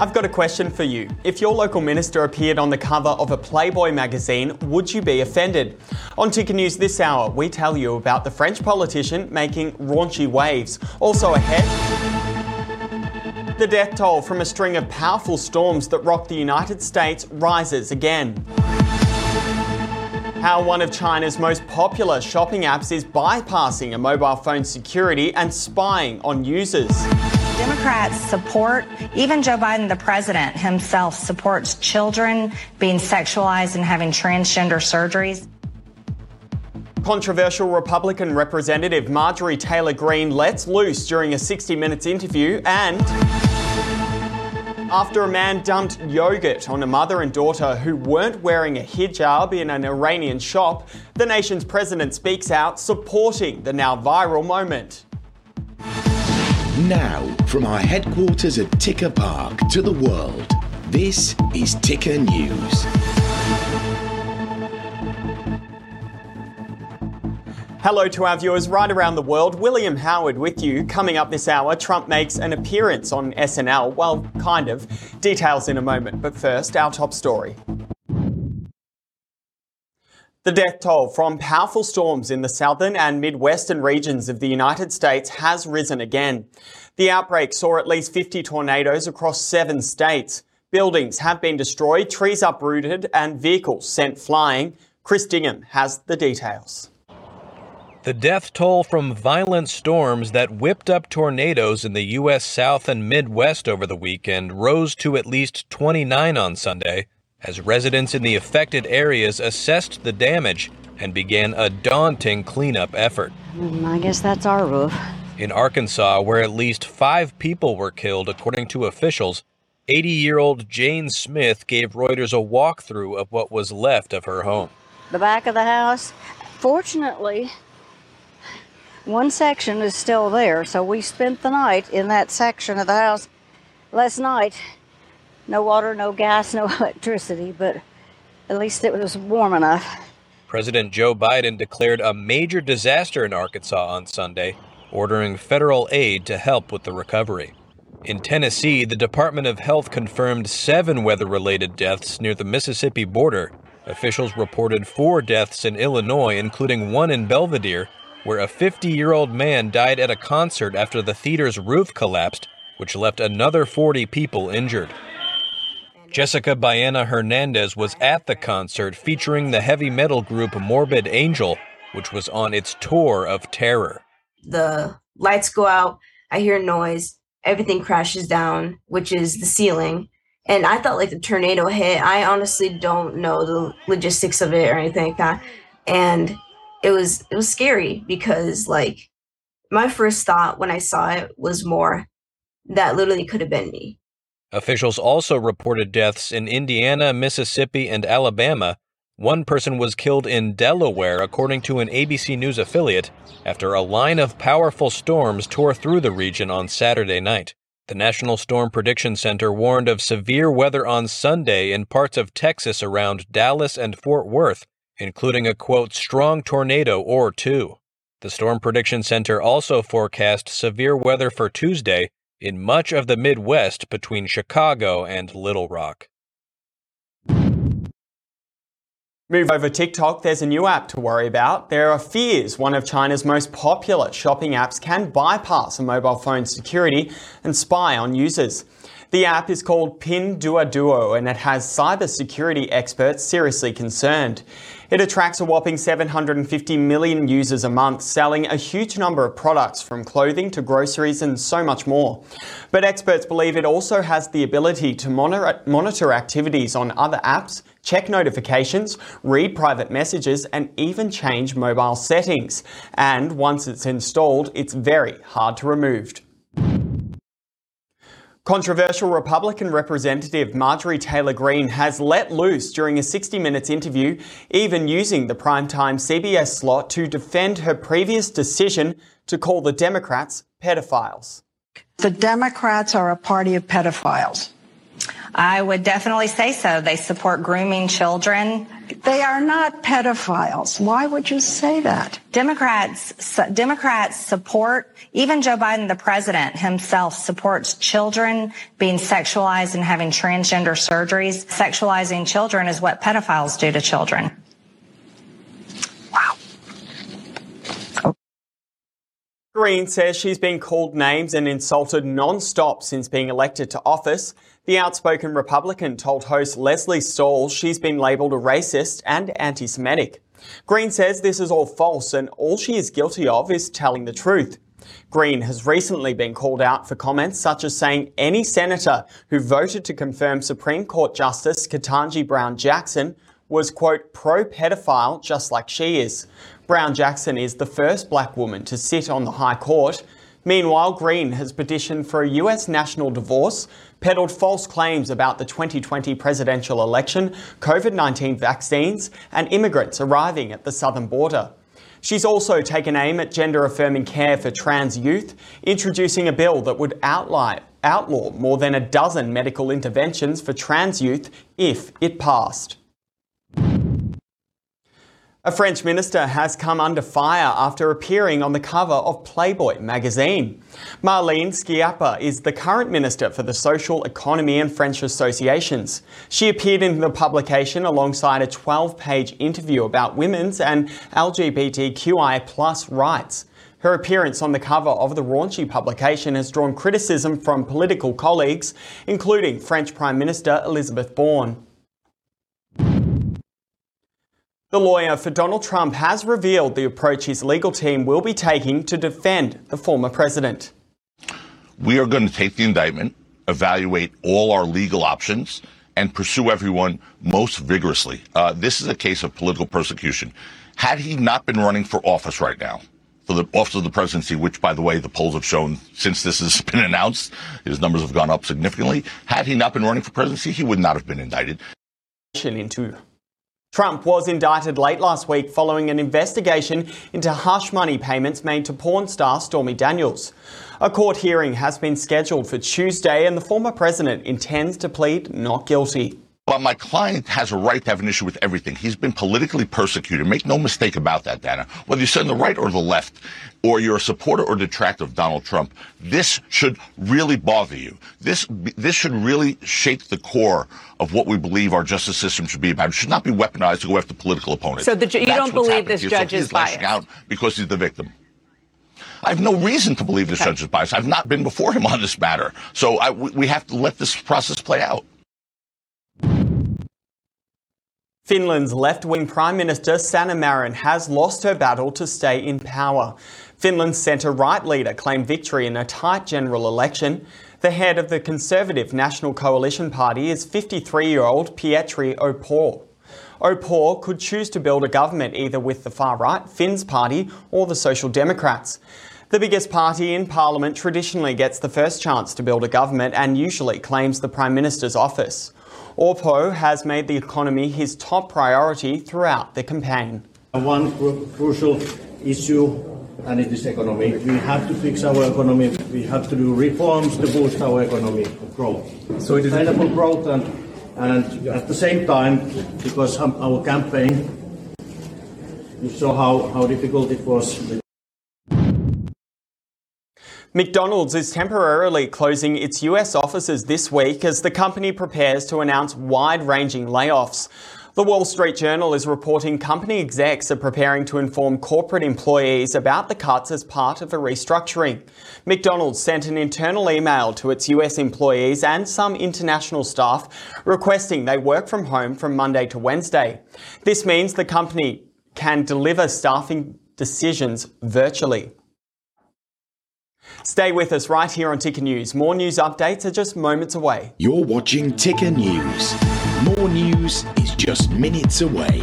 I've got a question for you. If your local minister appeared on the cover of a Playboy magazine, would you be offended? On Ticker News this hour, we tell you about the French politician making raunchy waves. Also ahead, the death toll from a string of powerful storms that rocked the United States rises again. How one of China's most popular shopping apps is bypassing a mobile phone security and spying on users. Democrats support, even Joe Biden, the president himself, supports children being sexualized and having transgender surgeries. Controversial Republican Representative Marjorie Taylor Greene lets loose during a 60 Minutes interview and. After a man dumped yogurt on a mother and daughter who weren't wearing a hijab in an Iranian shop, the nation's president speaks out supporting the now viral moment. Now, from our headquarters at Ticker Park to the world, this is Ticker News. Hello to our viewers right around the world. William Howard with you. Coming up this hour, Trump makes an appearance on SNL. Well, kind of. Details in a moment. But first, our top story. The death toll from powerful storms in the southern and midwestern regions of the United States has risen again. The outbreak saw at least 50 tornadoes across seven states. Buildings have been destroyed, trees uprooted, and vehicles sent flying. Chris Dingham has the details. The death toll from violent storms that whipped up tornadoes in the U.S. South and Midwest over the weekend rose to at least 29 on Sunday as residents in the affected areas assessed the damage and began a daunting cleanup effort. Mm, I guess that's our roof. In Arkansas, where at least five people were killed, according to officials, 80 year old Jane Smith gave Reuters a walkthrough of what was left of her home. The back of the house, fortunately, one section is still there, so we spent the night in that section of the house last night no water, no gas, no electricity, but at least it was warm enough. President Joe Biden declared a major disaster in Arkansas on Sunday, ordering federal aid to help with the recovery. In Tennessee, the Department of Health confirmed seven weather related deaths near the Mississippi border. Officials reported four deaths in Illinois, including one in Belvidere, where a 50 year old man died at a concert after the theater's roof collapsed, which left another 40 people injured. Jessica Baena Hernandez was at the concert featuring the heavy metal group Morbid Angel, which was on its tour of terror. The lights go out, I hear noise, everything crashes down, which is the ceiling. And I thought like the tornado hit. I honestly don't know the logistics of it or anything like that. And it was it was scary because like my first thought when I saw it was more that literally could have been me. Officials also reported deaths in Indiana, Mississippi, and Alabama. One person was killed in Delaware, according to an ABC News affiliate, after a line of powerful storms tore through the region on Saturday night. The National Storm Prediction Center warned of severe weather on Sunday in parts of Texas around Dallas and Fort Worth, including a quote, strong tornado or two. The Storm Prediction Center also forecast severe weather for Tuesday in much of the Midwest between Chicago and Little Rock. Move over TikTok, there's a new app to worry about. There are fears one of China's most popular shopping apps can bypass a mobile phone security and spy on users. The app is called Pinduoduo and it has cybersecurity experts seriously concerned. It attracts a whopping 750 million users a month, selling a huge number of products from clothing to groceries and so much more. But experts believe it also has the ability to monitor activities on other apps, check notifications, read private messages, and even change mobile settings. And once it's installed, it's very hard to remove. Controversial Republican Representative Marjorie Taylor Greene has let loose during a 60 Minutes interview, even using the primetime CBS slot to defend her previous decision to call the Democrats pedophiles. The Democrats are a party of pedophiles. I would definitely say so. They support grooming children. They are not pedophiles. Why would you say that? Democrats Democrats support even Joe Biden the president himself supports children being sexualized and having transgender surgeries. Sexualizing children is what pedophiles do to children. Greene says she's been called names and insulted non-stop since being elected to office. The outspoken Republican told host Lesley Stahl she's been labelled a racist and anti-Semitic. Greene says this is all false and all she is guilty of is telling the truth. Greene has recently been called out for comments such as saying any senator who voted to confirm Supreme Court Justice Ketanji Brown Jackson was, quote, pro pedophile just like she is. Brown Jackson is the first black woman to sit on the High Court. Meanwhile, Greene has petitioned for a US national divorce, peddled false claims about the 2020 presidential election, COVID 19 vaccines, and immigrants arriving at the southern border. She's also taken aim at gender affirming care for trans youth, introducing a bill that would outlaw, outlaw more than a dozen medical interventions for trans youth if it passed. A French minister has come under fire after appearing on the cover of Playboy magazine. Marlene Schiappa is the current minister for the social economy and French associations. She appeared in the publication alongside a 12-page interview about women's and LGBTQI rights. Her appearance on the cover of the raunchy publication has drawn criticism from political colleagues, including French Prime Minister Elizabeth Borne. The lawyer for Donald Trump has revealed the approach his legal team will be taking to defend the former president. We are going to take the indictment, evaluate all our legal options, and pursue everyone most vigorously. Uh, this is a case of political persecution. Had he not been running for office right now, for the office of the presidency, which, by the way, the polls have shown since this has been announced, his numbers have gone up significantly. Had he not been running for presidency, he would not have been indicted. Into Trump was indicted late last week following an investigation into hush money payments made to porn star Stormy Daniels. A court hearing has been scheduled for Tuesday, and the former president intends to plead not guilty. But my client has a right to have an issue with everything. He's been politically persecuted. Make no mistake about that, Dana. Whether you sit on the right or the left, or you're a supporter or detractor of Donald Trump, this should really bother you. This this should really shake the core of what we believe our justice system should be about. It should not be weaponized to go after political opponents. So the, you That's don't believe this here. judge so is biased? out because he's the victim. I have no reason to believe this Okay. judge is biased. I've not been before him on this matter. So I, we we have to let this process play out. Finland's left wing Prime Minister Sanna Marin has lost her battle to stay in power. Finland's centre right leader claimed victory in a tight general election. The head of the Conservative National Coalition Party is 53 year old Petteri Orpo. Orpo could choose to build a government either with the far right, Finns Party, or the Social Democrats. The biggest party in Parliament traditionally gets the first chance to build a government and usually claims the Prime Minister's office. Orpo has made the economy his top priority throughout the campaign. One cru- crucial issue, and it is economy. We have to fix our economy. We have to do reforms to boost our economy growth. So it is sustainable growth, and and at the same time, because um, our campaign, you saw how, how difficult it was. McDonald's is temporarily closing its US offices this week as the company prepares to announce wide ranging layoffs. The Wall Street Journal is reporting company execs are preparing to inform corporate employees about the cuts as part of a restructuring. McDonald's sent an internal email to its US employees and some international staff requesting they work from home from Monday to Wednesday. This means the company can deliver staffing decisions virtually. Stay with us right here on Ticker News. More news updates are just moments away. You're watching Ticker News. More news is just minutes away.